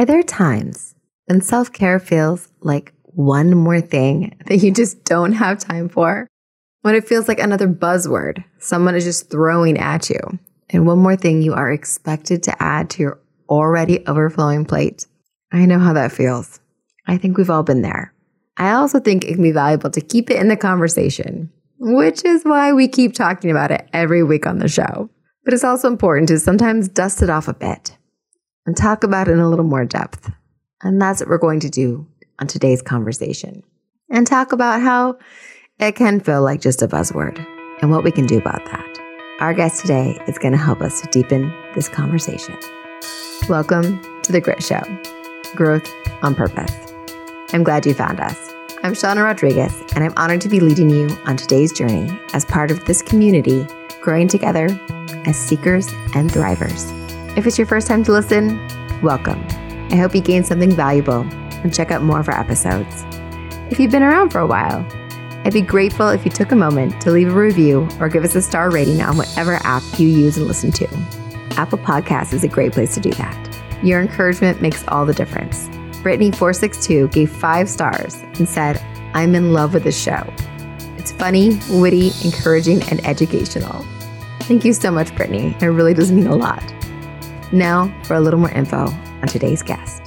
Are there times when self care feels like one more thing that you just don't have time for? When it feels like another buzzword someone is just throwing at you, and one more thing you are expected to add to your already overflowing plate? I know how that feels. I think we've all been there. I also think it can be valuable to keep it in the conversation, which is why we keep talking about it every week on the show. But it's also important to sometimes dust it off a bit and talk about it in a little more depth. And that's what we're going to do on today's conversation. And talk about how it can feel like just a buzzword and what we can do about that. Our guest today is going to help us to deepen this conversation. Welcome to The Grit Show Growth on Purpose. I'm glad you found us. I'm Shauna Rodriguez, and I'm honored to be leading you on today's journey as part of this community, growing together as seekers and thrivers. If it's your first time to listen, welcome. I hope you gained something valuable and check out more of our episodes. If you've been around for a while, I'd be grateful if you took a moment to leave a review or give us a star rating on whatever app you use and listen to. Apple Podcasts is a great place to do that. Your encouragement makes all the difference. Brittany462 gave five stars and said, I'm in love with the show. It's funny, witty, encouraging, and educational. Thank you so much, Brittany. It really does mean a lot. Now for a little more info on today's guest.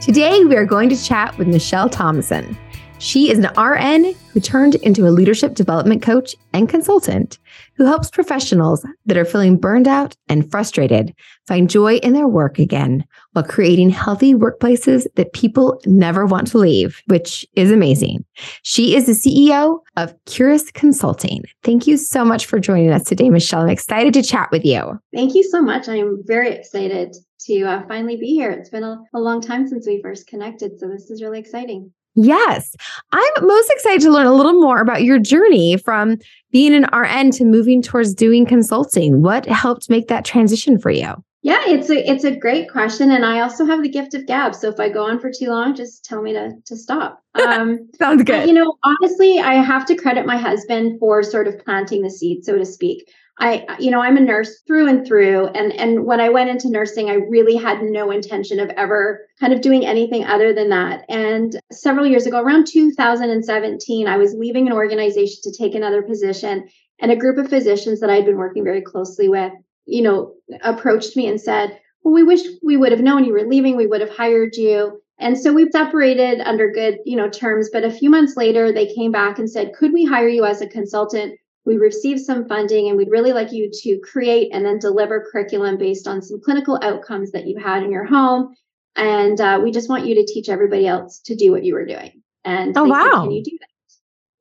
Today, we are going to chat with Michele Thomson. She is an RN who turned into a leadership development coach and consultant who helps professionals that are feeling burned out and frustrated find joy in their work again while creating healthy workplaces that people never want to leave, which is amazing. She is the CEO of Curis Consulting. Thank you so much for joining us today, Michele. I'm excited to chat with you. Thank you so much. I'm very excited to uh, finally be here. It's been a, a long time since we first connected, so this is really exciting. Yes. I'm most excited to learn a little more about your journey from being an RN to moving towards doing consulting. What helped make that transition for you? Yeah, it's a it's a great question, and I also have the gift of gab. So if I go on for too long, just tell me to to stop. Um, Sounds good. You know, honestly, I have to credit my husband for sort of planting the seed, so to speak. I, you know, I'm a nurse through and through. And, and when I went into nursing, I really had no intention of ever kind of doing anything other than that. And several years ago, around 2017, I was leaving an organization to take another position. And a group of physicians that I'd been working very closely with, you know, approached me and said, well, we wish we would have known you were leaving. We would have hired you. And so we separated under good, you know, terms. But a few months later, they came back and said, could we hire you as a consultant? We received some funding and we'd really like you to create and then deliver curriculum based on some clinical outcomes that you had in your home. And uh, we just want you to teach everybody else to do what you were doing. And oh wow said, can you do that?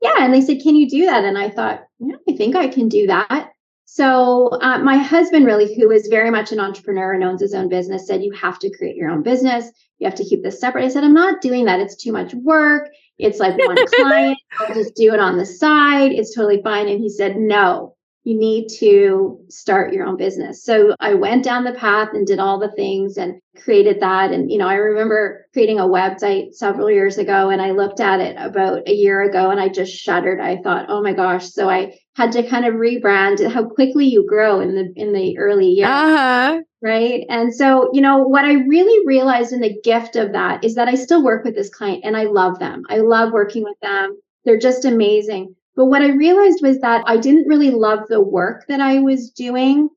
Yeah and they said can you do that? And i thought yeah i think i can do that. So uh, my husband really who is very much an entrepreneur and owns his own business said you have to create your own business. You have to keep this separate. I said i'm not doing that. It's too much work it's like one client, I'll just do it on the side. It's totally fine. And he said, no, you need to start your own business. So I went down the path and did all the things and created that. And, you know, I remember creating a website several years ago and I looked at it about a year ago and I just shuddered. I thought, oh my gosh. So I had to kind of rebrand how quickly you grow in the in the early years. Uh-huh. Right. And so, you know, what I really realized in the gift of that is that I still work with this client and I love them. I love working with them. They're just amazing. But what I realized was that I didn't really love the work that I was doing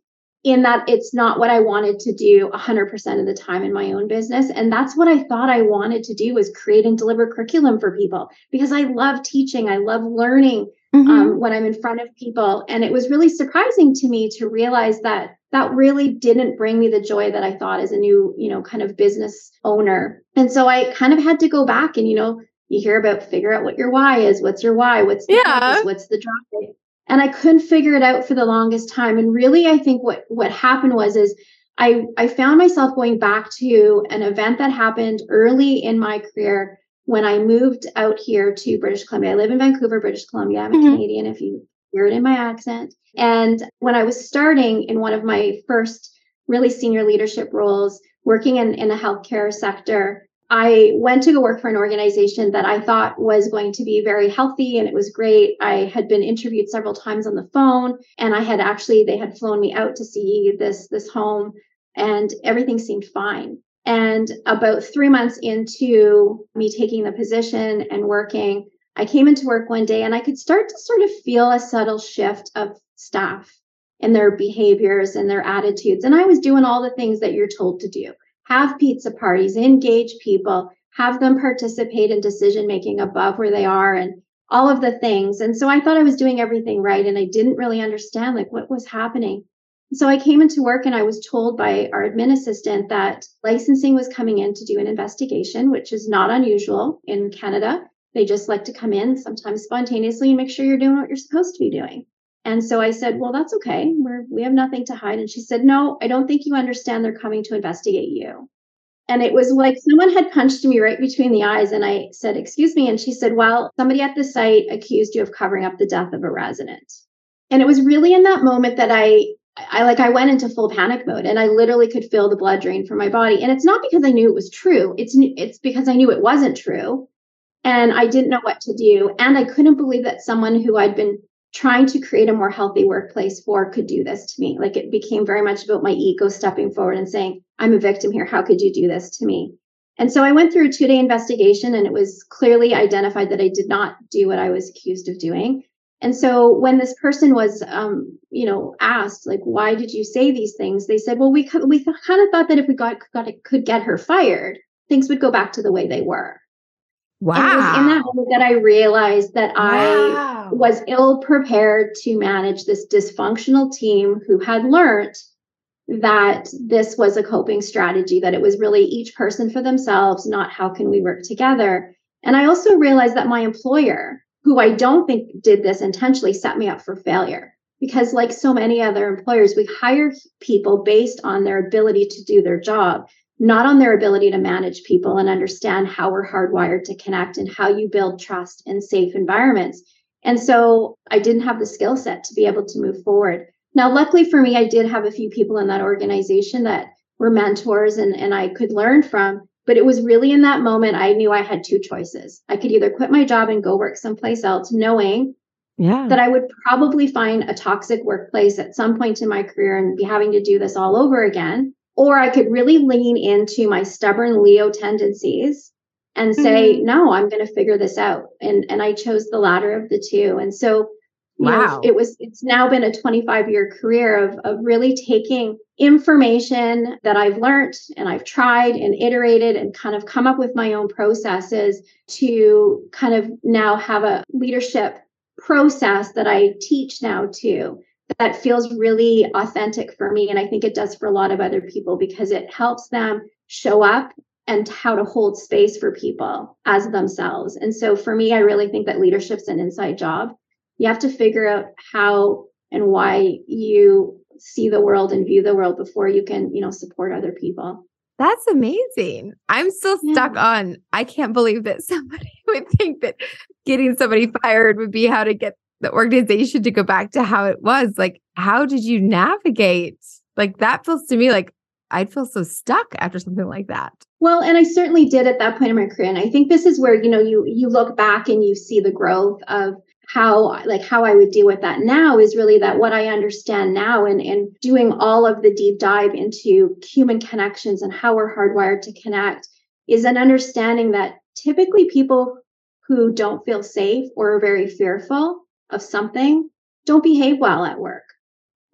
in that it's not what I wanted to do 100% of the time in my own business. And that's what I thought I wanted to do was create and deliver curriculum for people because I love teaching. I love learning mm-hmm. um, when I'm in front of people. And it was really surprising to me to realize that that really didn't bring me the joy that I thought as a new, you know, kind of business owner. And so I kind of had to go back and, you know, you hear about figure out what your why is. What's your why? What's the yeah. purpose? What's the drive? And I couldn't figure it out for the longest time. And really, I think what what happened was is I I found myself going back to an event that happened early in my career when I moved out here to British Columbia. I live in Vancouver, British Columbia. I'm a mm-hmm. Canadian, if you hear it in my accent. And when I was starting in one of my first really senior leadership roles, working in, in the healthcare sector, I went to go work for an organization that I thought was going to be very healthy and it was great. I had been interviewed several times on the phone and I had actually they had flown me out to see this this home and everything seemed fine. And about three months into me taking the position and working, I came into work one day and I could start to sort of feel a subtle shift of staff and their behaviors and their attitudes. And I was doing all the things that you're told to do have pizza parties, engage people, have them participate in decision making above where they are, and all of the things. And so I thought I was doing everything right. And I didn't really understand like what was happening. So I came into work and I was told by our admin assistant that licensing was coming in to do an investigation, which is not unusual in Canada. They just like to come in sometimes spontaneously and make sure you're doing what you're supposed to be doing. And so I said, "Well, that's okay. We're we have nothing to hide." And she said, "No, I don't think you understand. They're coming to investigate you." And it was like someone had punched me right between the eyes. And I said, Excuse me. And she said, Well, somebody at the site accused you of covering up the death of a resident. And it was really in that moment that I I like I went into full panic mode and I literally could feel the blood drain from my body. And it's not because I knew it was true. It's it's because I knew it wasn't true. And I didn't know what to do. And I couldn't believe that someone who I'd been trying to create a more healthy workplace for could do this to me. Like it became very much about my ego stepping forward and saying, I'm a victim here. How could you do this to me? And so I went through a two day investigation and it was clearly identified that I did not do what I was accused of doing. And so when this person was, um, you know, asked like, why did you say these things? They said, well, we we kind of thought that if we got, got could get her fired, things would go back to the way they were. Wow. And it was in that moment that I realized that wow. I was ill prepared to manage this dysfunctional team who had learned that this was a coping strategy, that it was really each person for themselves, not how can we work together. And I also realized that my employer, who I don't think did this intentionally, set me up for failure. Because, like so many other employers, we hire people based on their ability to do their job not on their ability to manage people and understand how we're hardwired to connect and how you build trust in safe environments. And so I didn't have the skill set to be able to move forward. Now, luckily for me, I did have a few people in that organization that were mentors and, and I could learn from. But it was really in that moment I knew I had two choices. I could either quit my job and go work someplace else, knowing yeah. that I would probably find a toxic workplace at some point in my career and be having to do this all over again or I could really lean into my stubborn Leo tendencies and say, mm-hmm. no, I'm going to figure this out. And, and I chose the latter of the two. And so, wow. Know, it was, it's now been a 25 year career of, of really taking information that I've learned and I've tried and iterated and kind of come up with my own processes to kind of now have a leadership process that I teach now too that feels really authentic for me. And I think it does for a lot of other people because it helps them show up and how to hold space for people as themselves. And so for me, I really think that leadership's an inside job. You have to figure out how and why you see the world and view the world before you can, you know, support other people. That's amazing. I'm still stuck yeah. on I can't believe that somebody would think that getting somebody fired would be how to get the organization to go back to how it was. Like, how did you navigate? Like, that feels to me like I'd feel so stuck after something like that. Well, and I certainly did at that point in my career. And I think this is where, you know, you you look back and you see the growth of how like how I would deal with that now is really that what I understand now and and doing all of the deep dive into human connections and how we're hardwired to connect is an understanding that typically people who don't feel safe or are very fearful of something don't behave well at work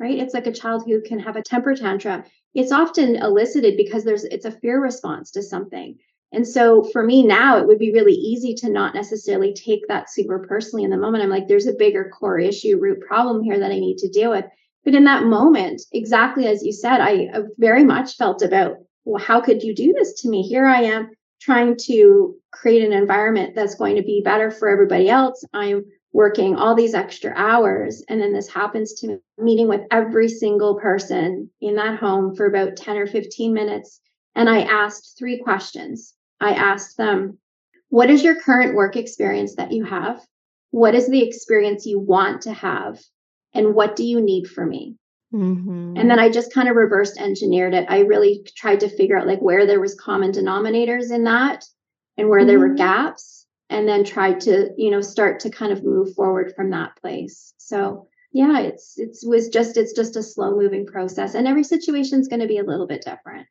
right? It's like a child who can have a temper tantrum. It's often elicited because there's it's a fear response to something and so for me now it would be really easy to not necessarily take that super personally in the moment i'm like there's a bigger core issue root problem here that i need to deal with but in that moment exactly as you said i very much felt about well how could you do this to me here i am trying to create an environment that's going to be better for everybody else i'm working all these extra hours. And then this happens to me meeting with every single person in that home for about 10 or 15 minutes. And I asked three questions. I asked them, What is your current work experience that you have? What is the experience you want to have? And what do you need for me? Mm-hmm. And then I just kind of reversed engineered it. I really tried to figure out like where there was common denominators in that and where mm-hmm. there were mm-hmm. gaps and then tried to you know start to kind of move forward from that place so yeah it's it's was just it's just a slow moving process and every situation is going to be a little bit different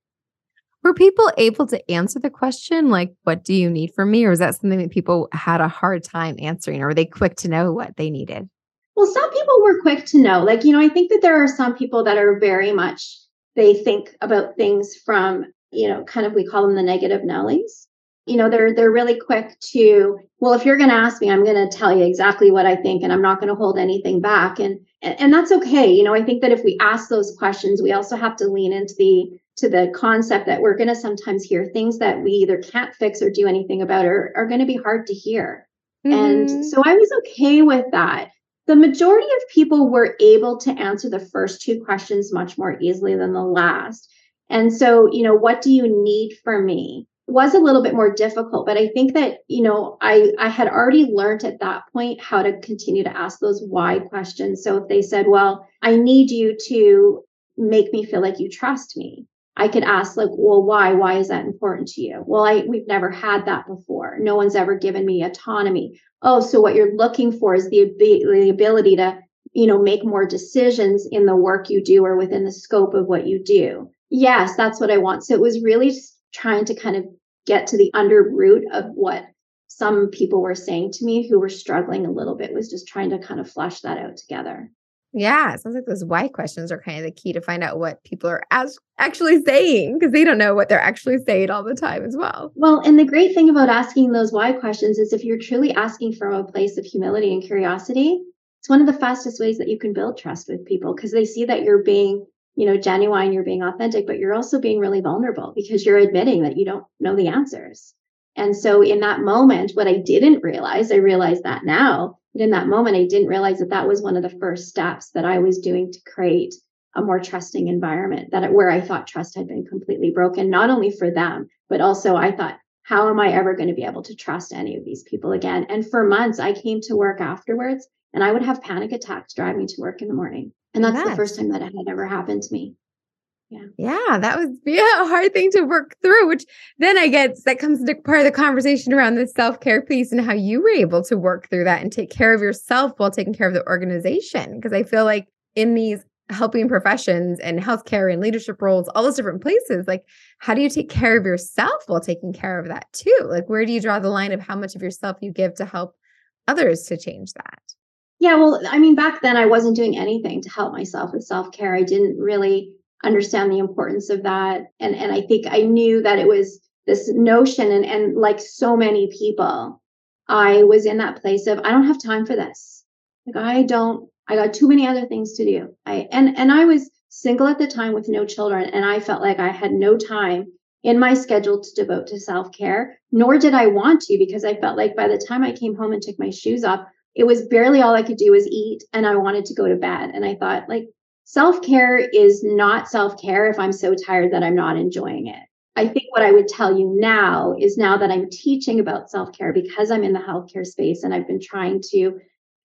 Were people able to answer the question, like, what do you need from me? Or is that something that people had a hard time answering? Or were they quick to know what they needed? Well, some people were quick to know. Like, you know, I think that there are some people that are very much, they think about things from, you know, kind of, we call them the negative Nellies. You know, they're they're really quick to, well, if you're going to ask me, I'm going to tell you exactly what I think, and I'm not going to hold anything back. And and that's okay. You know, I think that if we ask those questions, we also have to lean into the to the concept that we're going to sometimes hear things that we either can't fix or do anything about or are going to be hard to hear. Mm-hmm. And so I was okay with that. The majority of people were able to answer the first two questions much more easily than the last. And so, you know, what do you need from me? was a little bit more difficult but i think that you know i i had already learned at that point how to continue to ask those why questions so if they said well i need you to make me feel like you trust me I could ask like, well, why? Why is that important to you? Well, I we've never had that before. No one's ever given me autonomy. Oh, so what you're looking for is the, the ability to, you know, make more decisions in the work you do or within the scope of what you do. Yes, that's what I want. So it was really trying to kind of get to the under root of what some people were saying to me who were struggling a little bit was just trying to kind of flush that out together. Yeah, it sounds like those why questions are kind of the key to find out what people are as actually saying because they don't know what they're actually saying all the time as well. Well, and the great thing about asking those why questions is if you're truly asking from a place of humility and curiosity, it's one of the fastest ways that you can build trust with people because they see that you're being, you know, genuine, you're being authentic, but you're also being really vulnerable because you're admitting that you don't know the answers. And so in that moment, what I didn't realize, I realize that now, but in that moment, I didn't realize that that was one of the first steps that I was doing to create a more trusting environment that where I thought trust had been completely broken, not only for them, but also I thought, how am I ever going to be able to trust any of these people again? And for months, I came to work afterwards and I would have panic attacks driving me to work in the morning. And that's yes. the first time that it had ever happened to me. Yeah. Yeah, that was yeah, a hard thing to work through, which then I guess that comes into part of the conversation around the self-care piece and how you were able to work through that and take care of yourself while taking care of the organization. Because I feel like in these helping professions and healthcare and leadership roles, all those different places, like how do you take care of yourself while taking care of that too? Like where do you draw the line of how much of yourself you give to help others to change that? Yeah, well, I mean, back then I wasn't doing anything to help myself with self-care. I didn't really understand the importance of that. And and I think I knew that it was this notion and and like so many people, I was in that place of I don't have time for this. Like I don't I got too many other things to do. I and and I was single at the time with no children and I felt like I had no time in my schedule to devote to self-care, nor did I want to because I felt like by the time I came home and took my shoes off, it was barely all I could do was eat and I wanted to go to bed. And I thought like Self care is not self care if I'm so tired that I'm not enjoying it. I think what I would tell you now is now that I'm teaching about self care because I'm in the healthcare space and I've been trying to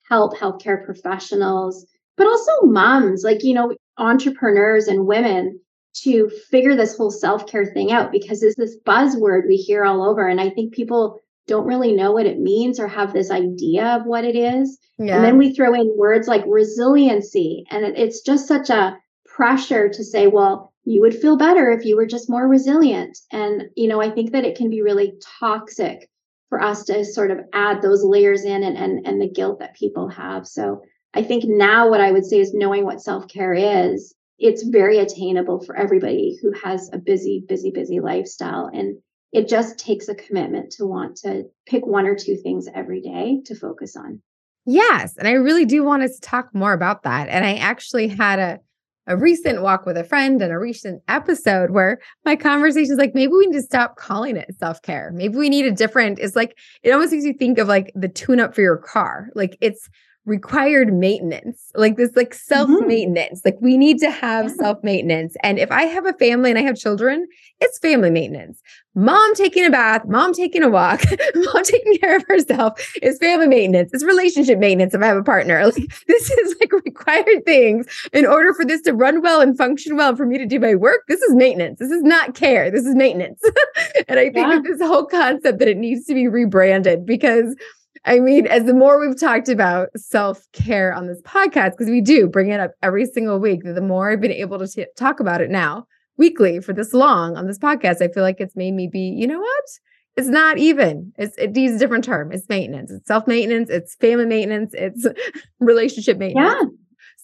help healthcare professionals, but also moms, like, you know, entrepreneurs and women to figure this whole self care thing out because it's this buzzword we hear all over. And I think people don't really know what it means or have this idea of what it is. Yeah. And then we throw in words like resiliency. And it's just such a pressure to say, well, you would feel better if you were just more resilient. And, you know, I think that it can be really toxic for us to sort of add those layers in and, and, and the guilt that people have. So I think now what I would say is knowing what self care is, it's very attainable for everybody who has a busy, busy, busy lifestyle. And it just takes a commitment to want to pick one or two things every day to focus on. Yes. And I really do want us to talk more about that. And I actually had a, a recent walk with a friend and a recent episode where my conversation is like, maybe we need to stop calling it self care. Maybe we need a different, it's like, it almost makes you think of like the tune up for your car. Like it's required maintenance, like this like self maintenance. Mm-hmm. Like we need to have yeah. self maintenance. And if I have a family and I have children, it's family maintenance. Mom taking a bath, mom taking a walk, mom taking care of herself is family maintenance. It's relationship maintenance if I have a partner. Like this is like required things in order for this to run well and function well for me to do my work. This is maintenance. This is not care. This is maintenance. and I think yeah. that this whole concept that it needs to be rebranded because I mean, as the more we've talked about self care on this podcast, because we do bring it up every single week, the more I've been able to t- talk about it now, weekly for this long on this podcast, I feel like it's made me be, you know what? It's not even. It's it needs a different term. It's maintenance. It's self maintenance. It's family maintenance. It's relationship maintenance. Yeah.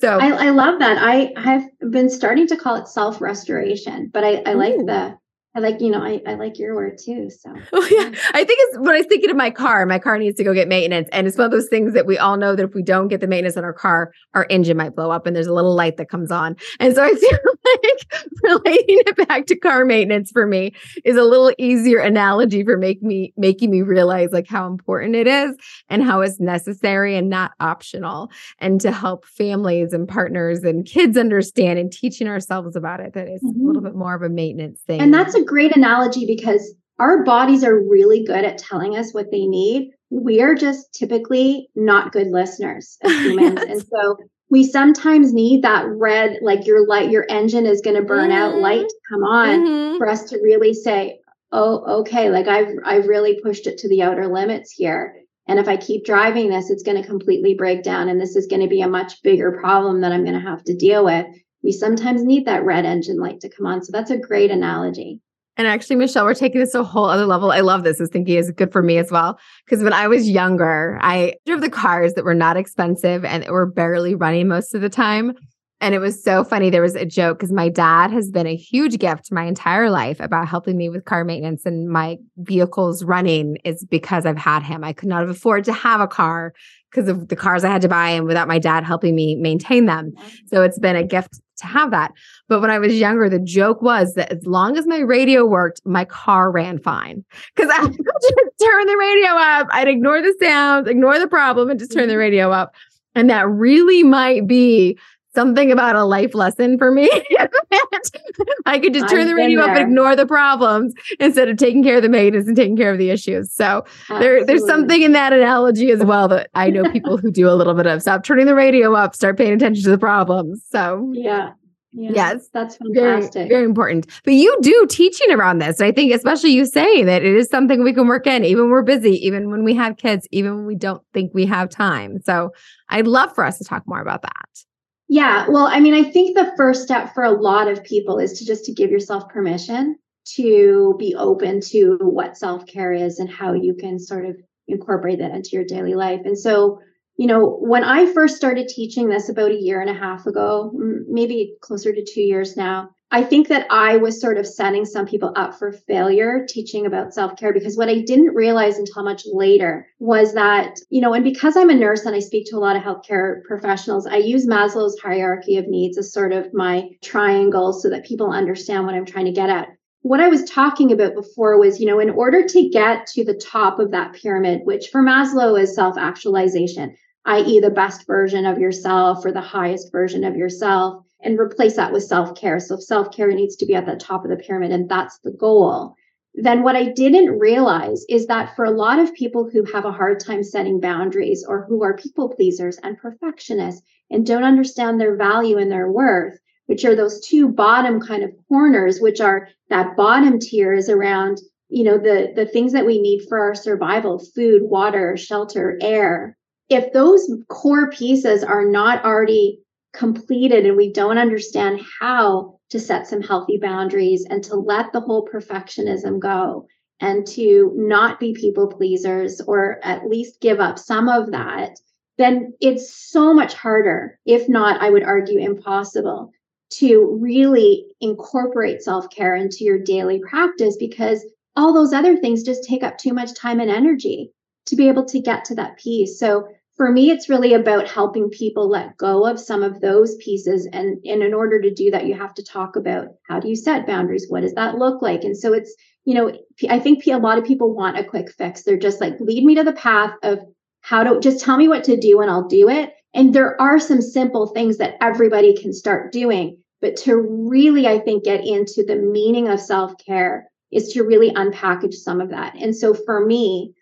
So I, I, love that. I have been starting to call it self restoration, but I, I like the I like, you know, I, I like your word too. So, oh, yeah. I think it's when I was thinking of my car, my car needs to go get maintenance. And it's one of those things that we all know that if we don't get the maintenance on our car, our engine might blow up and there's a little light that comes on. And so I feel like relating it back to car maintenance for me is a little easier analogy for make me making me realize like how important it is and how it's necessary and not optional. And to help families and partners and kids understand and teaching ourselves about it that it's mm-hmm. a little mm-hmm. bit more of a maintenance thing. And that's a great analogy because our bodies are really good at telling us what they need. We are just typically not good listeners as humans. yes. And so we sometimes need that red, like your light, your engine is going to burn mm-hmm. out light to come on mm-hmm. for us to really say, oh, okay, like I've I've really pushed it to the outer limits here. And if I keep driving this, it's going to completely break down. And this is going to be a much bigger problem that I'm going to have to deal with we sometimes need that red engine light to come on. So that's a great analogy. And actually, Michele, we're taking this to a whole other level. I love this. I was thinking is good for me as well. Because when I was younger, I drove the cars that were not expensive and were barely running most of the time. And it was so funny. There was a joke because my dad has been a huge gift my entire life about helping me with car maintenance and my vehicles running is because I've had him. I could not have afforded to have a car because of the cars I had to buy and without my dad helping me maintain them. Mm-hmm. So it's been a gift to have that. But when I was younger, the joke was that as long as my radio worked, my car ran fine. Because I would just turn the radio up. I'd ignore the sounds, ignore the problem, and just turn the mm-hmm. radio up. And that really might be something about a life lesson for me. I could just turn I've the radio up and ignore the problems instead of taking care of the maintenance and taking care of the issues. So there, there's something in that analogy as well that I know people who do a little bit of stop turning the radio up, start paying attention to the problems. So yeah. Yeah, yes, that's fantastic. Very, very important. But you do teaching around this. I think, especially you say that it is something we can work in, even when we're busy, even when we have kids, even when we don't think we have time. So I'd love for us to talk more about that. Yeah, well, I mean, I think the first step for a lot of people is to just to give yourself permission to be open to what self-care is and how you can sort of incorporate that into your daily life. And so, you know, when I first started teaching this about a year and a half ago, maybe closer to 2 years now, I think that I was sort of setting some people up for failure teaching about self care because what I didn't realize until much later was that, you know, and because I'm a nurse and I speak to a lot of healthcare professionals, I use Maslow's hierarchy of needs as sort of my triangle so that people understand what I'm trying to get at. What I was talking about before was, you know, in order to get to the top of that pyramid, which for Maslow is self actualization, i.e., the best version of yourself or the highest version of yourself and replace that with self care. So self care needs to be at the top of the pyramid, and that's the goal. Then what I didn't realize is that for a lot of people who have a hard time setting boundaries or who are people pleasers and perfectionists and don't understand their value and their worth, which are those two bottom kind of corners, which are that bottom tier is around, you know, the, the things that we need for our survival, food, water, shelter, air. If those core pieces are not already completed and we don't understand how to set some healthy boundaries and to let the whole perfectionism go and to not be people pleasers or at least give up some of that, then it's so much harder, if not, I would argue, impossible to really incorporate self care into your daily practice because all those other things just take up too much time and energy to be able to get to that piece. So for me, it's really about helping people let go of some of those pieces. And, and in order to do that, you have to talk about how do you set boundaries? What does that look like? And so it's, you know, I think a lot of people want a quick fix. They're just like, lead me to the path of how to just tell me what to do and I'll do it. And there are some simple things that everybody can start doing. But to really, I think, get into the meaning of self care is to really unpackage some of that. And so for me,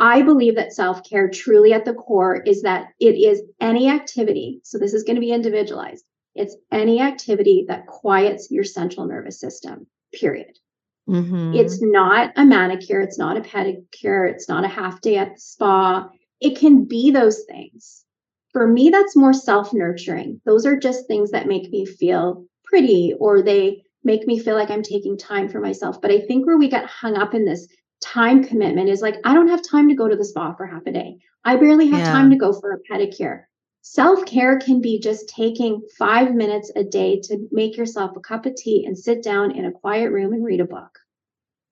I believe that self care truly at the core is that it is any activity. So this is going to be individualized. It's any activity that quiets your central nervous system, period. Mm-hmm. It's not a manicure. It's not a pedicure. It's not a half day at the spa. It can be those things. For me, that's more self nurturing. Those are just things that make me feel pretty or they make me feel like I'm taking time for myself. But I think where we get hung up in this time commitment is like, I don't have time to go to the spa for half a day. I barely have yeah. time to go for a pedicure. Self care can be just taking five minutes a day to make yourself a cup of tea and sit down in a quiet room and read a book.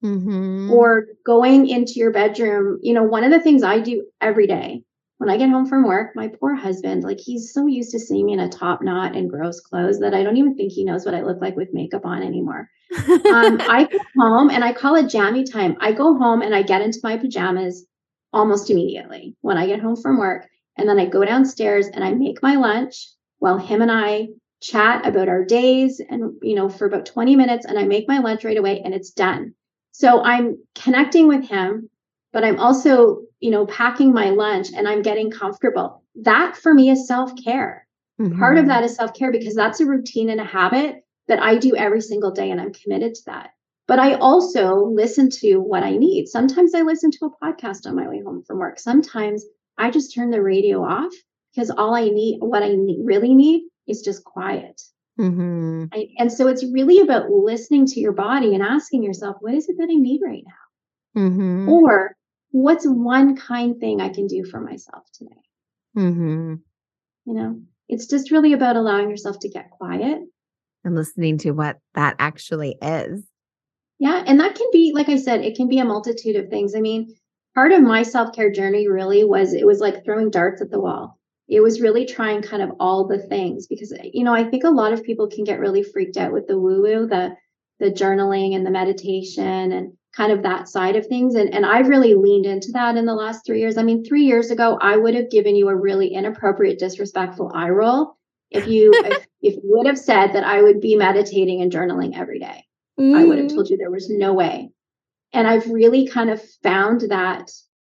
Mm-hmm. Or going into your bedroom. You know, one of the things I do every day when I get home from work, my poor husband, like he's so used to seeing me in a top knot and gross clothes that I don't even think he knows what I look like with makeup on anymore. um, I go home and I call it jammy time. I go home and I get into my pajamas almost immediately when I get home from work. And then I go downstairs and I make my lunch while him and I chat about our days and, you know, for about 20 minutes. And I make my lunch right away and it's done. So I'm connecting with him, but I'm also you know, packing my lunch and I'm getting comfortable. That for me is self care. Mm-hmm. Part of mm-hmm. that is self care because that's a routine and a habit that I do every single day and I'm committed to that. But I also listen to what I need. Sometimes I listen to a podcast on my way home from work. Sometimes I just turn the radio off because all I need, what I need, really need, is just quiet. Mm-hmm. I, and so it's really about listening to your body and asking yourself, what is it that I need right now? Mm-hmm. Or what's one kind thing I can do for myself today? Mm-hmm. You know, it's just really about allowing yourself to get quiet and listening to what that actually is. Yeah. And that can be, like I said, it can be a multitude of things. I mean, part of my self care journey really was it was like throwing darts at the wall. It was really trying kind of all the things because, you know, I think a lot of people can get really freaked out with the woo woo, the, the journaling and the meditation and kind of that side of things. And, and I've really leaned into that in the last three years. I mean, three years ago, I would have given you a really inappropriate, disrespectful eye roll if you if, if you would have said that I would be meditating and journaling every day. Mm. I would have told you there was no way. And I've really kind of found that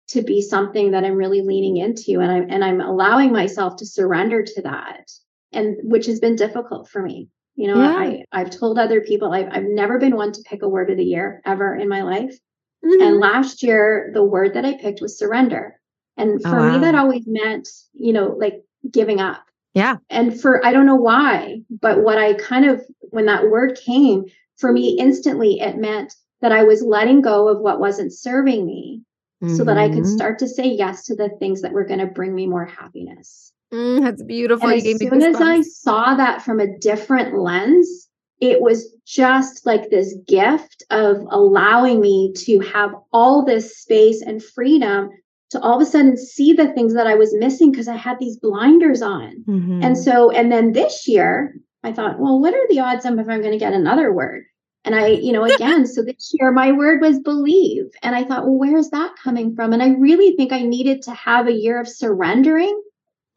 to be something that I'm really leaning into and I'm and I'm allowing myself to surrender to that and which has been difficult for me you know, yeah. I, I've told other people I've, I've never been one to pick a word of the year ever in my life. Mm-hmm. And last year, the word that I picked was surrender. And oh, for oh, wow. me, that always meant, you know, like giving up. Yeah. And for, I don't know why, but what I kind of, when that word came for me instantly, it meant that I was letting go of what wasn't serving me mm-hmm. so that I could mm-hmm. start to say yes to the things that were going to bring me more happiness. Mm, that's beautiful. And as soon as I saw that from a different lens, it was just like this gift of allowing me to have all this space and freedom to all of a sudden see the things that I was missing because I had these blinders on. Mm-hmm. And so, and then this year, I thought, well, what are the odds of if I'm going to get another word? And I, you know, again, so this year my word was believe. And I thought, well, where's that coming from? And I really think I needed to have a year of surrendering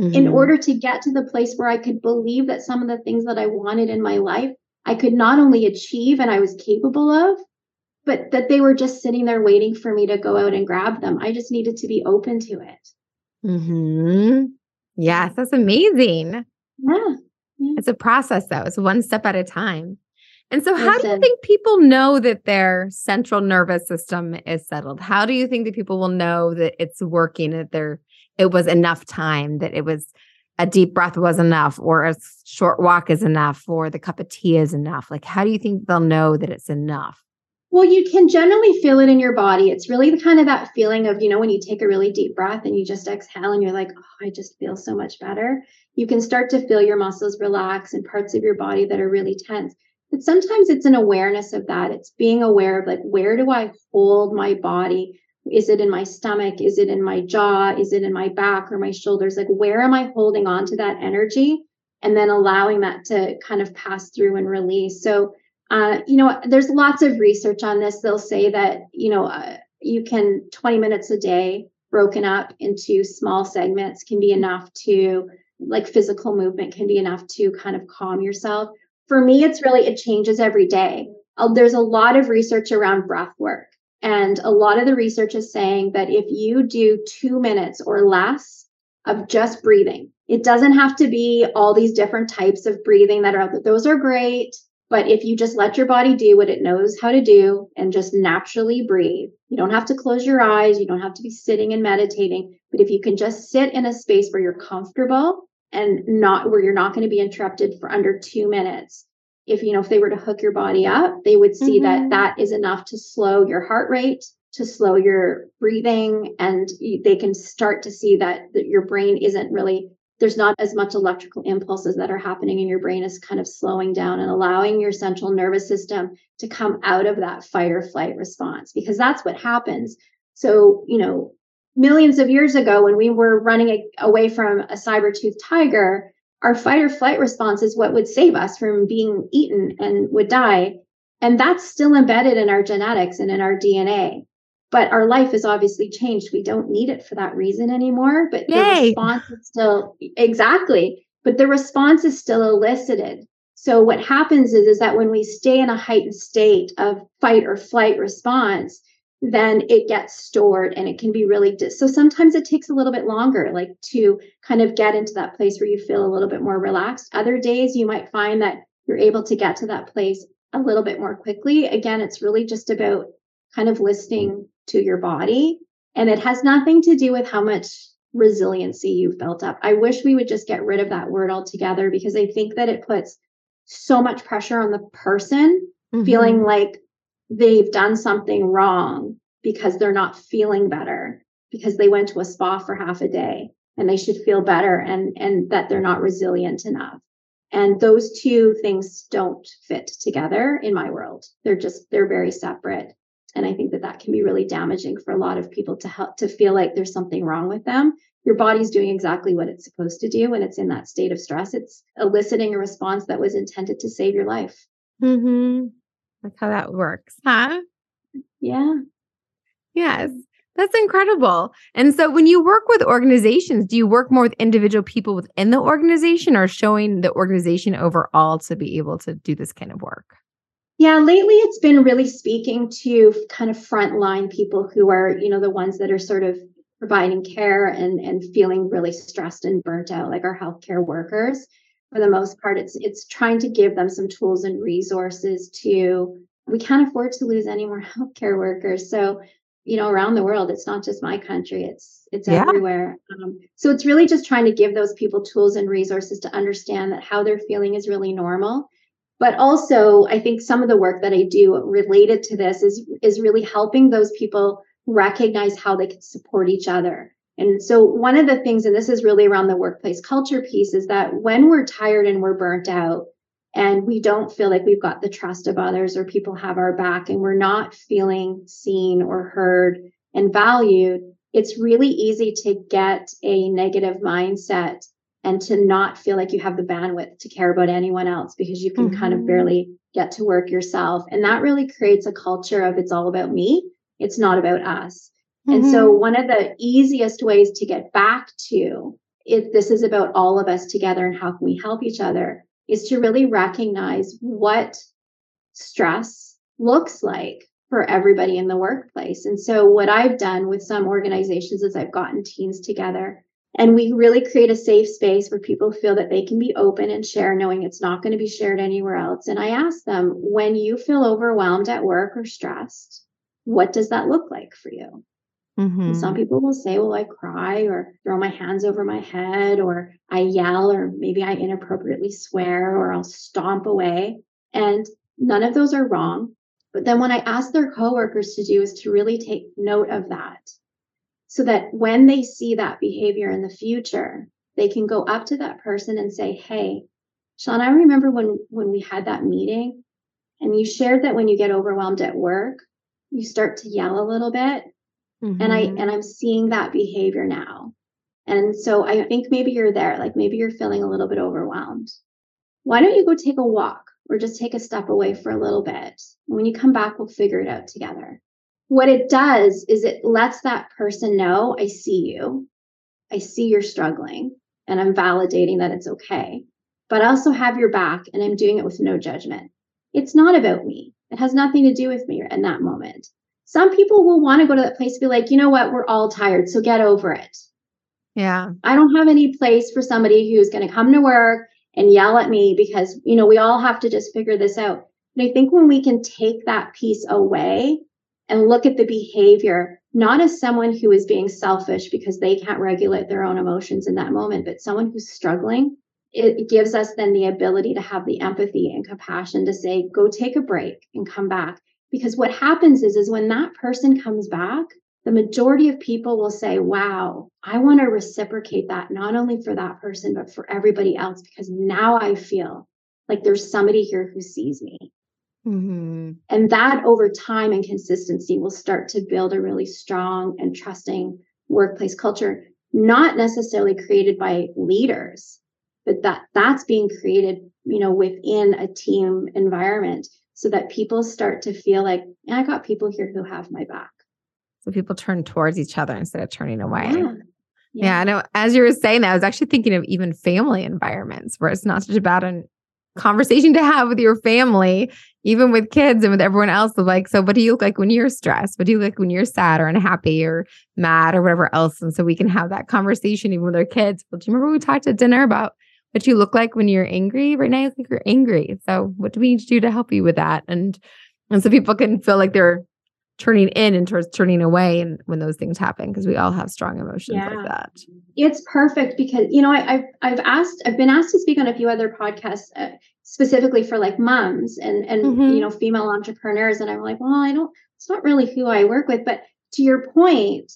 mm-hmm. in order to get to the place where I could believe that some of the things that I wanted in my life, I could not only achieve and I was capable of, but that they were just sitting there waiting for me to go out and grab them. I just needed to be open to it. Mm-hmm. Yes, that's amazing. Yeah. yeah. It's a process, though. It's one step at a time. And so, how do you think people know that their central nervous system is settled? How do you think that people will know that it's working, that they're it was enough time, that it was a deep breath was enough, or a short walk is enough, or the cup of tea is enough? Like, how do you think they'll know that it's enough? Well, you can generally feel it in your body. It's really the kind of that feeling of, you know, when you take a really deep breath and you just exhale and you're like, oh, I just feel so much better. You can start to feel your muscles relax and parts of your body that are really tense. But sometimes it's an awareness of that. It's being aware of like, where do I hold my body? Is it in my stomach? Is it in my jaw? Is it in my back or my shoulders? Like, where am I holding on to that energy? And then allowing that to kind of pass through and release. So, uh, you know, there's lots of research on this. They'll say that, you know, uh, you can 20 minutes a day broken up into small segments can be enough to, like, physical movement can be enough to kind of calm yourself. For me, it's really, it changes every day. Uh, there's a lot of research around breath work. And a lot of the research is saying that if you do two minutes or less of just breathing, it doesn't have to be all these different types of breathing that are out there. Those are great. But if you just let your body do what it knows how to do and just naturally breathe, you don't have to close your eyes. You don't have to be sitting and meditating. But if you can just sit in a space where you're comfortable and not where you're not going to be interrupted for under two minutes, if you know if they were to hook your body up they would see mm-hmm. that that is enough to slow your heart rate to slow your breathing and they can start to see that, that your brain isn't really there's not as much electrical impulses that are happening in your brain is kind of slowing down and allowing your central nervous system to come out of that fight or flight response because that's what happens so you know millions of years ago when we were running away from a saber-toothed tiger our fight or flight response is what would save us from being eaten and would die and that's still embedded in our genetics and in our dna but our life has obviously changed. We don't need it for that reason anymore. But Yay. the response is still exactly, but the response is still elicited. So what happens is, is that when we stay in a heightened state of fight or flight response, then it gets stored and it can be really dis- so sometimes it takes a little bit longer like to kind of get into that place where you feel a little bit more relaxed other days you might find that you're able to get to that place a little bit more quickly again it's really just about kind of listening to your body. And it has nothing to do with how much resiliency you've built up. I wish we would just get rid of that word altogether because I think that it puts so much pressure on the person mm-hmm. feeling like they've done something wrong because they're not feeling better because they went to a spa for half a day and they should feel better and and that they're not resilient enough. And those two things don't fit together in my world. They're just they're very separate. And i think that that can be really damaging for a lot of people to help to feel like there's something wrong with them. Your body's doing exactly what it's supposed to do when it's in that state of stress. It's eliciting a response that was intended to save your life. Mm-hmm. That's how that works huh yeah yes that's incredible. And so when you work with organizations, do you work more with individual people within the organization or showing the organization overall to be able to do this kind of work? Yeah, lately it's been really speaking to kind of frontline people who are, you know, the ones that are sort of providing care and and feeling really stressed and burnt out, like our healthcare workers. For the most part, it's it's trying to give them some tools and resources to. We can't afford to lose any more healthcare workers, so you know, around the world, it's not just my country; it's it's yeah. everywhere. Um, so it's really just trying to give those people tools and resources to understand that how they're feeling is really normal but also i think some of the work that i do related to this is is really helping those people recognize how they can support each other and so one of the things and this is really around the workplace culture piece is that when we're tired and we're burnt out and we don't feel like we've got the trust of others or people have our back and we're not feeling seen or heard and valued it's really easy to get a negative mindset and to not feel like you have the bandwidth to care about anyone else because you can mm-hmm. kind of mm-hmm. barely get to work yourself. And that really creates a culture of it's all about me, it's not about us. Mm-hmm. And so, mm-hmm. one of the easiest ways to get back to if this is about all of us together and how can we help each other is to really recognize what stress looks like for everybody in the workplace. And so, what I've done with some organizations is I've gotten teams together and we really create a safe space where people feel that they can be open and share, knowing it's not going to be shared anywhere else. And I ask them, when you feel overwhelmed at work or stressed, what does that look like for you? Mm-hmm. some people will say, well, I cry or throw my hands over my head or I yell or maybe I inappropriately swear or I'll stomp away. And none of those are wrong. But then what I ask their coworkers to do is to really take note of that so that when they see that behavior in the future, they can go up to that person and say, Hey, Sean, I remember when, when we had that meeting and you shared that when you get overwhelmed at work, you start to yell a little bit. Mm-hmm. And I, mm-hmm. and I'm seeing that behavior now. And so I think maybe you're there, like maybe you're feeling a little bit overwhelmed. Why don't you go take a walk or just take a step away for a little bit? When you come back, we'll figure it out together what it does is it lets that person know I see you. I see you're struggling and I'm validating that it's okay. But I also have your back and I'm doing it with no judgment. It's not about me. It has nothing to do with me in that moment. Some people will want to go to that place and be like, you know what, we're all tired, so get over it. Yeah. I don't have any place for somebody who's going to come to work and yell at me because, you know, we all have to just figure this out. And I think when we can take that piece away and look at the behavior not as someone who is being selfish because they can't regulate their own emotions in that moment, but someone who's struggling. it gives us then the ability to have the empathy and compassion to say, go take a break and come back. Because what happens is, is when that person comes back, the majority of people will say, wow, I want to reciprocate that, not only for that person, but for everybody else, because now I feel like there's somebody here who sees me. Mm-hmm. And that over time and consistency will start to build a really strong and trusting workplace culture, not necessarily created by leaders, but that that's being created, you know, within a team environment so that people start to feel like, I got people here who have my back. So people turn towards each other instead of turning away. Yeah. Yeah. yeah, I know. As you were saying that, I was actually thinking of even family environments where it's not such about an conversation to have with your family, even with kids and with everyone else. Like, so what do you look like when you're stressed? What do you look like when you're sad or unhappy or mad or whatever else? And so we can have that conversation even with our kids. Well, do you remember we talked at dinner about what you look like when you're angry? Right now, you think you're angry. So what do we need to do to help you with that? And and so people can feel like they're turning in and towards turning away and when those things happen because we all have strong emotions yeah. like that it's perfect because you know I, have I've asked i've been asked to speak on a few other podcasts uh, specifically for like moms and and mm-hmm. you know female entrepreneurs and i'm like well i don't it's not really who i work with but to your point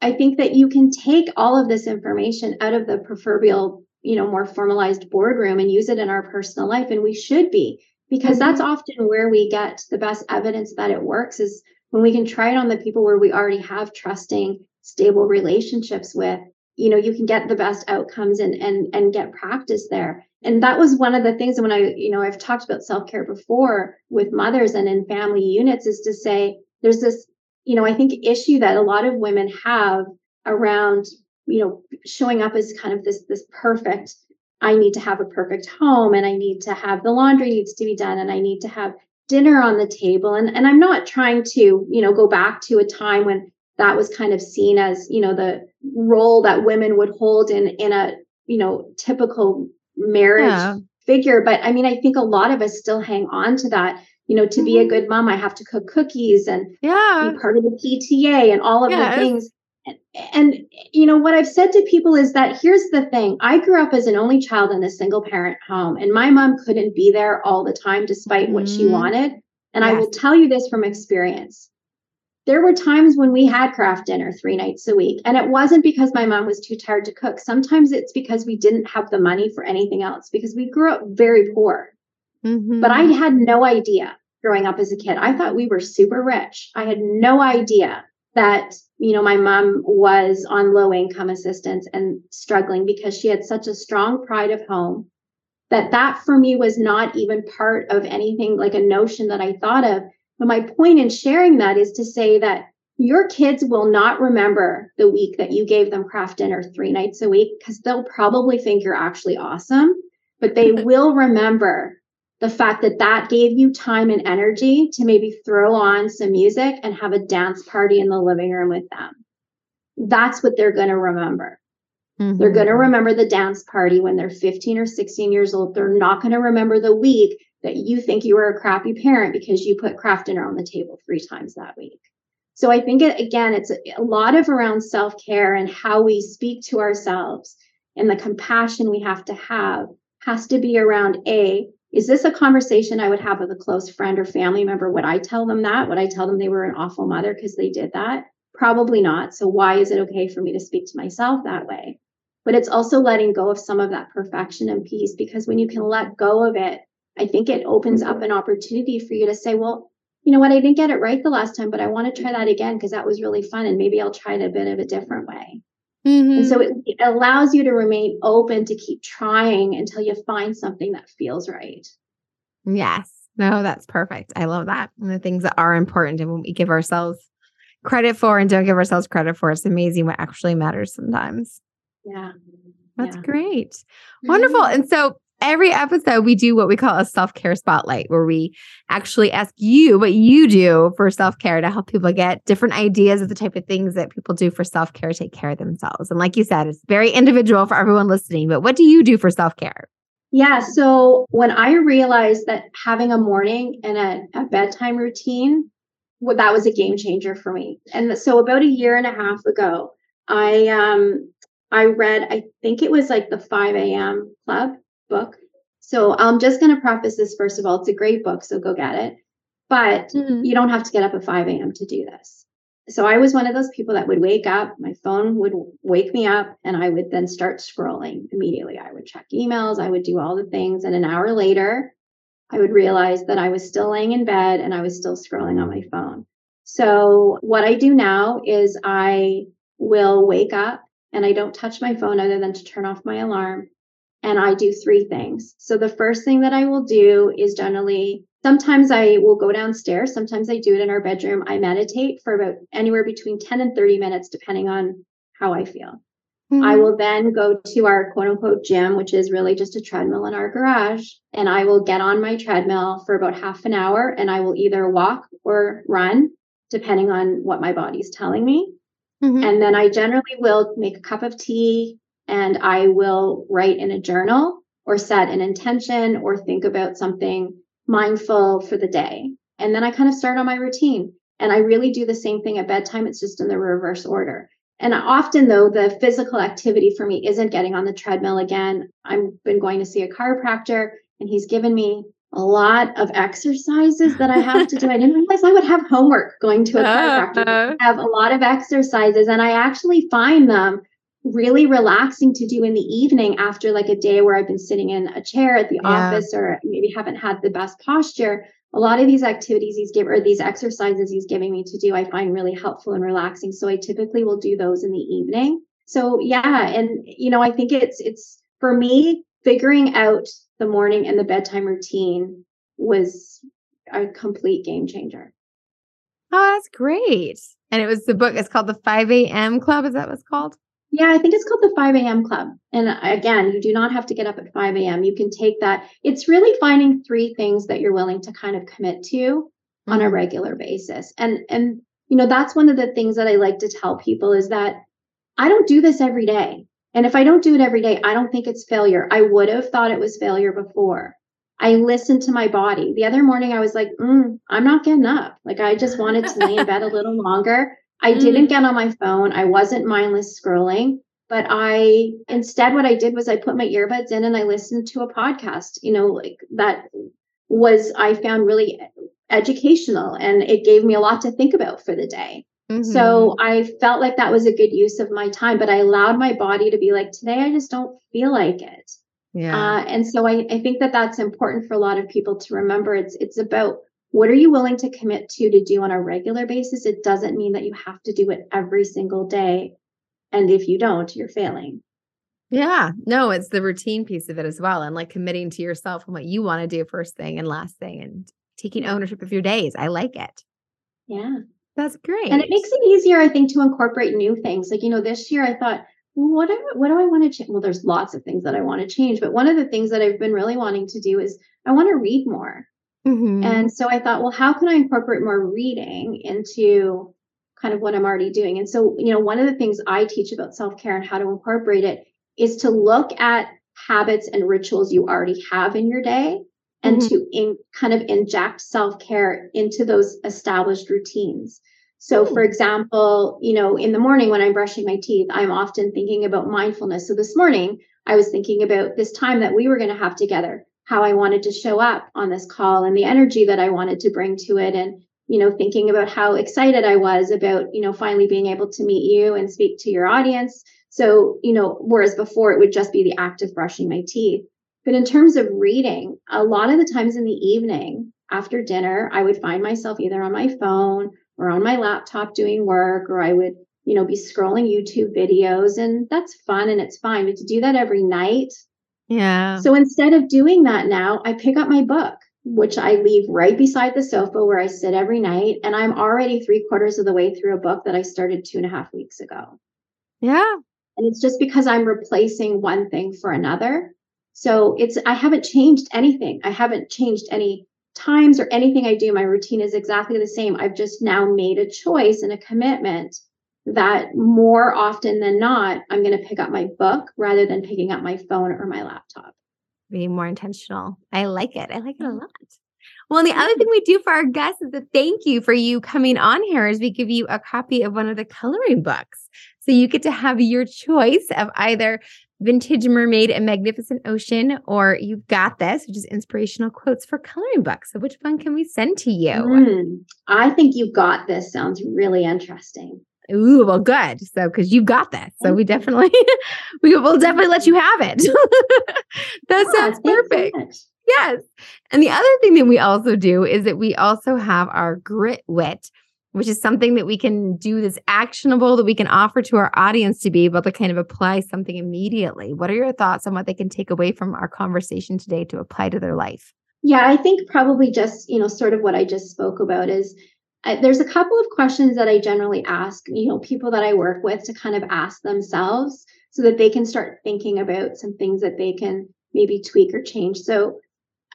i think that you can take all of this information out of the proverbial you know more formalized boardroom and use it in our personal life and we should be because mm-hmm. that's often where we get the best evidence that it works is when we can try it on the people where we already have trusting stable relationships with you know you can get the best outcomes and and and get practice there and that was one of the things and when i you know i've talked about self-care before with mothers and in family units is to say there's this you know i think issue that a lot of women have around you know showing up as kind of this this perfect i need to have a perfect home and i need to have the laundry needs to be done and i need to have dinner on the table and and I'm not trying to you know go back to a time when that was kind of seen as you know the role that women would hold in in a you know typical marriage yeah. figure but I mean I think a lot of us still hang on to that you know to mm-hmm. be a mm-hmm. good mom I have to cook cookies and yeah. be part of the PTA and all of yes. the things and you know what i've said to people is that here's the thing. I grew up as an only child in a single parent home and my mom couldn't be there all the time despite what she mm-hmm. wanted. And yes. i will tell you this from experience. There were times when we had Kraft Dinner three nights a week and it wasn't because my mom was too tired to cook. Sometimes it's because we didn't have the money for anything else because we grew up very poor. Mm-hmm. but i had no idea growing up as a kid. I thought we were super rich. I had no idea that you know my mom was on low income assistance and struggling because she had such a strong pride of home that that for me was not even part of anything like a notion that i thought of. But my point in sharing that is to say that your kids will not remember the week that you gave them Kraft Dinner three nights a week because they'll probably think you're actually awesome but they will remember the fact that that gave you time and energy to maybe throw on some music and have a dance party in the living room with them. That's what they're going to remember. Mm-hmm. They're going to remember the dance party when they're 15 or 16 years old. They're not going to remember the week that you think you were a crappy parent because you put Kraft Dinner on the table three times that week. So I think it, again, it's a, a lot of around self care and how we speak to ourselves and the compassion we have to have has to be around A, is this a conversation I would have with a close friend or family member? Would I tell them that? Would I tell them they were an awful mother because they did that? Probably not. So, why is it okay for me to speak to myself that way? But it's also letting go of some of that perfection and peace because when you can let go of it, I think it opens up mm-hmm. an opportunity for you to say, well, you know what, I didn't get it right the last time, but I want to try that again because that was really fun. And maybe I'll try it a bit of a different way. Mm-hmm. And so it, it allows you to remain open to keep trying until you find something that feels right. Yes. No, that's perfect. I love that. And the things that are important and when we give ourselves credit for and don't give ourselves credit for, it's amazing what actually matters sometimes. Yeah. That's yeah. great. Wonderful. Mm-hmm. And so every episode we do what we call a self-care spotlight where we actually ask you what you do for self-care to help people get different ideas of the type of things that people do for self-care to take care of themselves. And like you said it's very individual for everyone listening but what do you do for self-care? Yeah so when i realized that having a morning and a, a bedtime routine well, that was a game changer for me. And so about a year and a half ago i um i read i think it was like the 5 a.m club book. So I'm just going to preface this first of all. It's a great book, so go get it. But mm-hmm. you don't have to get up at 5 a.m. to do this. So I was one of those people that would wake up, my phone would wake me up, and I would then start scrolling immediately. I would check emails, I would do all the things. And an hour later, I would realize that I was still laying in bed and I was still scrolling on my phone. So what I do now is I will wake up and I don't touch my phone other than to turn off my alarm. And I do three things. So the first thing that I will do is generally sometimes I will go downstairs. Sometimes I do it in our bedroom. I meditate for about anywhere between 10 and 30 minutes, depending on how I feel. Mm-hmm. I will then go to our quote unquote gym, which is really just a treadmill in our garage. And I will get on my treadmill for about half an hour and I will either walk or run, depending on what my body's telling me. Mm-hmm. And then I generally will make a cup of tea and I will write in a journal or set an intention or think about something mindful for the day. And then I kind of start on my routine. And I really do the same thing at bedtime. It's just in the reverse order. And often, though, the physical activity for me isn't getting on the treadmill again. I've been going to see a chiropractor, and he's given me a lot of exercises that I have to do. I didn't realize I would have homework going to a chiropractor. Uh, I have a lot of exercises, and I actually find them really relaxing to do in the evening after like a day where I've been sitting in a chair at the yeah. office or maybe haven't had the best posture a lot of these activities he's giving or these exercises he's giving me to do, I find really helpful and relaxing. So I typically will do those in the evening. So yeah, and you know, I think it's it's for me figuring out the morning and the bedtime routine was a complete game changer. Oh, that's great. And it was the book, it's called the 5 a.m. Club. Is that what's called? Yeah, I think it's called the 5 a.m. club. And again, you do not have to get up at 5 a.m. You can take that. It's really finding three things that you're willing to kind of commit to mm-hmm. on a mm-hmm. regular basis. And and you know, that's one of the things that I like to tell people is that I don't do this every day. And if I don't do it every day, I don't think it's failure. I would have thought it was failure before. I listened to my body. The other morning, I was like, mm, I'm not getting up. Like, I just wanted to lay in bed a little longer. I mm. didn't get on my phone. I wasn't mindless scrolling, but I instead what I did was I put my earbuds in and I listened to a podcast, you know, like that was I found really educational and it gave me a lot to think about for the day. Mm-hmm. So I felt like that was a good use of my time, but I allowed my body to be like, today I just don't feel like it. Yeah. Uh, and so I, I think that that's important for a lot of people to remember. It's it's about what are you willing to commit to to do on a regular basis? It doesn't mean that you have to do it every single day. And if you don't you're failing. Yeah. No it's the routine piece of it as well and like committing to yourself and what you want to do first thing and last thing and taking ownership of your days. I like it. Yeah. That's great and it makes it easier i think to incorporate new things. Like you know this year i thought well, what do, what do I want to change? Well, there's lots of things that I want to change, but one of the things that I've been really wanting to do is I want to read more. Mm-hmm. And so I thought, well, how can I incorporate more reading into kind of what I'm already doing? And so, you know, one of the things I teach about self care and how to incorporate it is to look at habits and rituals you already have in your day and mm-hmm. to in, kind of inject self care into those established routines. So, for example, you know, in the morning when I'm brushing my teeth, I'm often thinking about mindfulness. So, this morning, I was thinking about this time that we were going to have together how I wanted to show up on this call and the energy that I wanted to bring to it. And, you know, thinking about how excited I was about, you know, finally being able to meet you and speak to your audience. So, you know, whereas before it would just be the act of brushing my teeth. But in terms of reading, a lot of the times in the evening after dinner, I would find myself either on my phone or on my laptop doing work, or I would, you know, be scrolling YouTube videos. And that's fun and it's fine. But to do that every night, yeah. So instead of doing that now, I pick up my book, which I leave right beside the sofa where I sit every night. And I'm already three quarters of the way through a book that I started two and a half weeks ago. Yeah. And it's just because I'm replacing one thing for another. So it's, I haven't changed anything. I haven't changed any times or anything I do. My routine is exactly the same. I've just now made a choice and a commitment that more often than not, I'm going to pick up my book rather than picking up my phone or my laptop. Being more intentional. I like it. I like it a lot. Well, the other thing we do for our guests is a thank you for you coming on here is we give you a copy of one of the coloring books. So you get to have your choice of either Vintage Mermaid and Magnificent Ocean, or You've Got This, which is inspirational quotes for coloring books. So, which one can we send to you? Mm, I think You Got This sounds really interesting. Ooh, well, good. So, because you've got this, so we definitely, we will definitely let you have it. that yeah, sounds perfect. So yes. And the other thing that we also do is that we also have our grit wit, which is something that we can do that's actionable that we can offer to our audience to be able to kind of apply something immediately. What are your thoughts on what they can take away from our conversation today to apply to their life? Yeah, I think probably just, you know, sort of what I just spoke about is there's a couple of questions that I generally ask, you know, people that I work with to kind of ask themselves so that they can start thinking about some things that they can maybe tweak or change. So,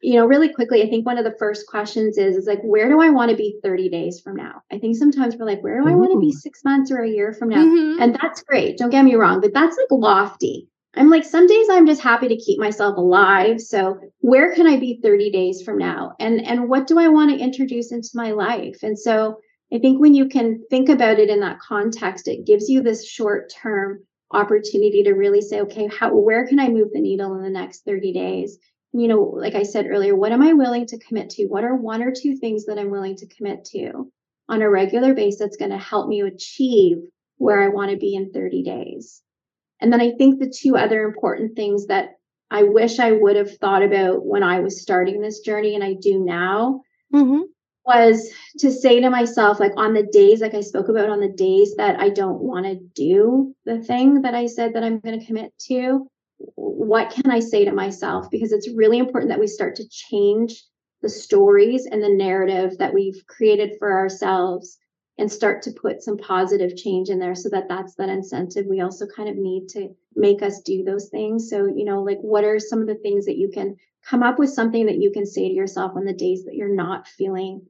you know, really quickly, I think one of the first questions is is like, where do I want to be 30 days from now? I think sometimes we're like, where do I want to be six months or a year from now? Mm-hmm. And that's great. Don't get me wrong, but that's like lofty. I'm like, some days I'm just happy to keep myself alive. So where can I be 30 days from now? And and what do I want to introduce into my life? And so I think when you can think about it in that context, it gives you this short-term opportunity to really say, okay, how where can I move the needle in the next 30 days? You know, like I said earlier, what am I willing to commit to? What are one or two things that I'm willing to commit to on a regular basis that's going to help me achieve where I want to be in 30 days? And then I think the two other important things that I wish I would have thought about when I was starting this journey and I do now mm-hmm. was to say to myself, like on the days, like I spoke about, on the days that I don't want to do the thing that I said that I'm going to commit to, what can I say to myself? Because it's really important that we start to change the stories and the narrative that we've created for ourselves and start to put some positive change in there so that that's that incentive. We also kind of need to make us do those things. So you know like what are some of the things that you can come up with something that you can say to yourself on the days that you're not feeling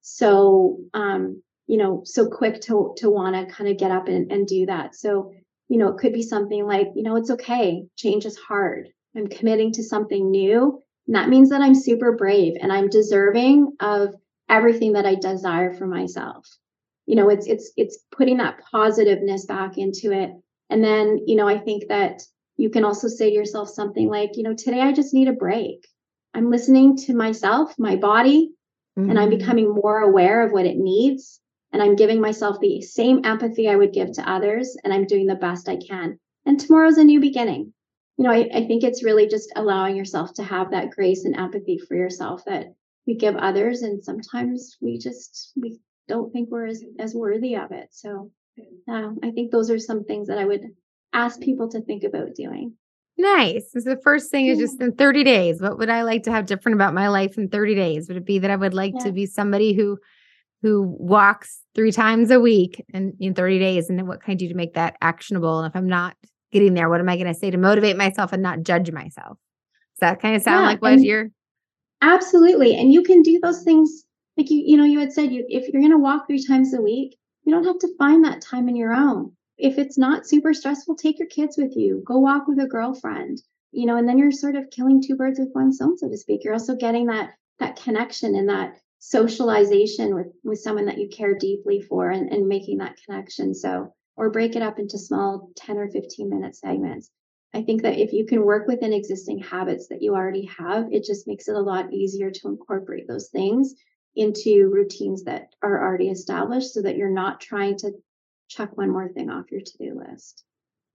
so um you know so quick to to want to kind of get up and, and do that? So you know it could be something like you know it's okay. Change is hard. I'm committing to something new. And that means that i'm super brave and i'm deserving of everything that i desire for myself you know it's it's it's putting that positiveness back into it and then you know i think that you can also say to yourself something like you know today i just need a break i'm listening to myself my body mm-hmm. and i'm mm-hmm. becoming more aware of what it needs and i'm giving myself the same empathy i would give to others and i'm doing the best i can and tomorrow's a new beginning you know I, I think it's really just allowing yourself to have that grace and empathy for yourself that we give others and sometimes we just we don't think we're as, as worthy of it. So um, I think those are some things that I would ask people to think about doing. Nice. So the first thing is just in 30 days. What would I like to have different about my life in 30 days? Would it be that I would like yeah. to be somebody who who walks three times a week in, in 30 days? And then what can I do to make that actionable? And if I'm not getting there, what am I going to say to motivate myself and not judge myself? Does that kind of sound yeah, like what you're Absolutely. And you can do those things like you you know you had said you if you're going to walk three times a week you don't have to find that time in your own. If it's not super stressful take your kids with you. Go walk with a girlfriend you know and then you're sort of killing two birds with one stone so to speak. You're also getting that that connection and that socialization with with someone that you care deeply for and, and making that connection. So or break it up into small 10 or 15 minute segments. I think that if you can work within existing habits that you already have it just makes it a lot easier to incorporate those things into routines that are already established so that you're not trying to check one more thing off your to-do list.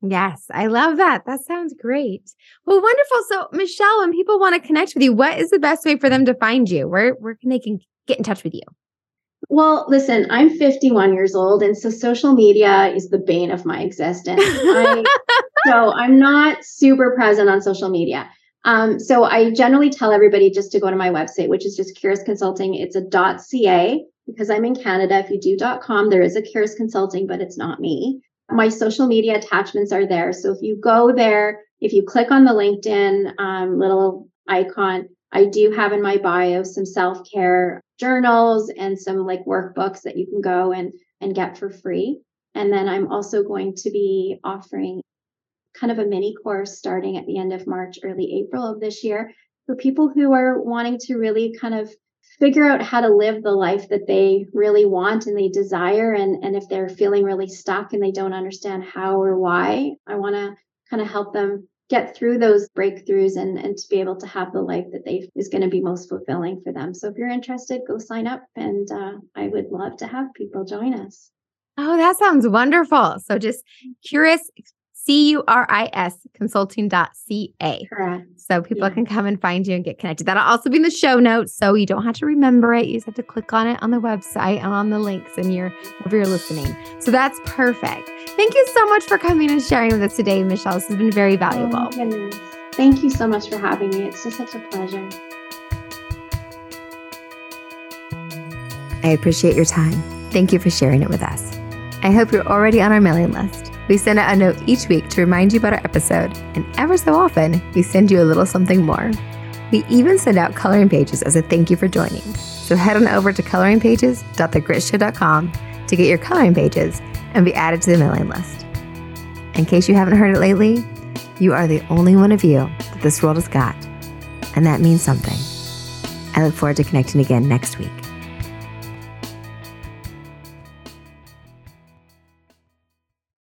Yes, I love that. That sounds great. Well, wonderful. So, Michele, when people want to connect with you, what is the best way for them to find you? Where where can they can get in touch with you? Well, listen, I'm 51 years old, and so social media is the bane of my existence. I, so I'm not super present on social media. Um, so I generally tell everybody just to go to my website, which is just Curis Consulting. It's a .ca because I'm in Canada. If you do .com, there is a Curis Consulting, but it's not me. My social media attachments are there. So if you go there, if you click on the LinkedIn um, little icon, I do have in my bio some self care journals and some like workbooks that you can go and and get for free. And then I'm also going to be offering kind of a mini course starting at the end of March, early April of this year for people who are wanting to really kind of figure out how to live the life that they really want and they desire. And and if they're feeling really stuck and they don't understand how or why i want to kind of help them get through those breakthroughs and and to be able to have the life that they is going to be most fulfilling for them. So if you're interested go sign up and uh, i would love to have people join us. Oh that sounds wonderful. So just Curis C U R I S consulting.ca. Correct. So people yeah. can come and find you and get connected. That'll also be in the show notes. So you don't have to remember it. You just have to click on it on the website and on the links in your wherever you're listening. So that's perfect. Thank you so much for coming and sharing with us today, Michele. This has been very valuable. Oh, Thank you so much for having me. It's just such a pleasure. I appreciate your time. Thank you for sharing it with us. I hope you're already on our mailing list. We send out a note each week to remind you about our episode, and ever so often, we send you a little something more. We even send out coloring pages as a thank you for joining. So head on over to coloringpages.thegritshow.com to get your coloring pages and be added to the mailing list. In case you haven't heard it lately, you are the only one of you that this world has got, and that means something. I look forward to connecting again next week.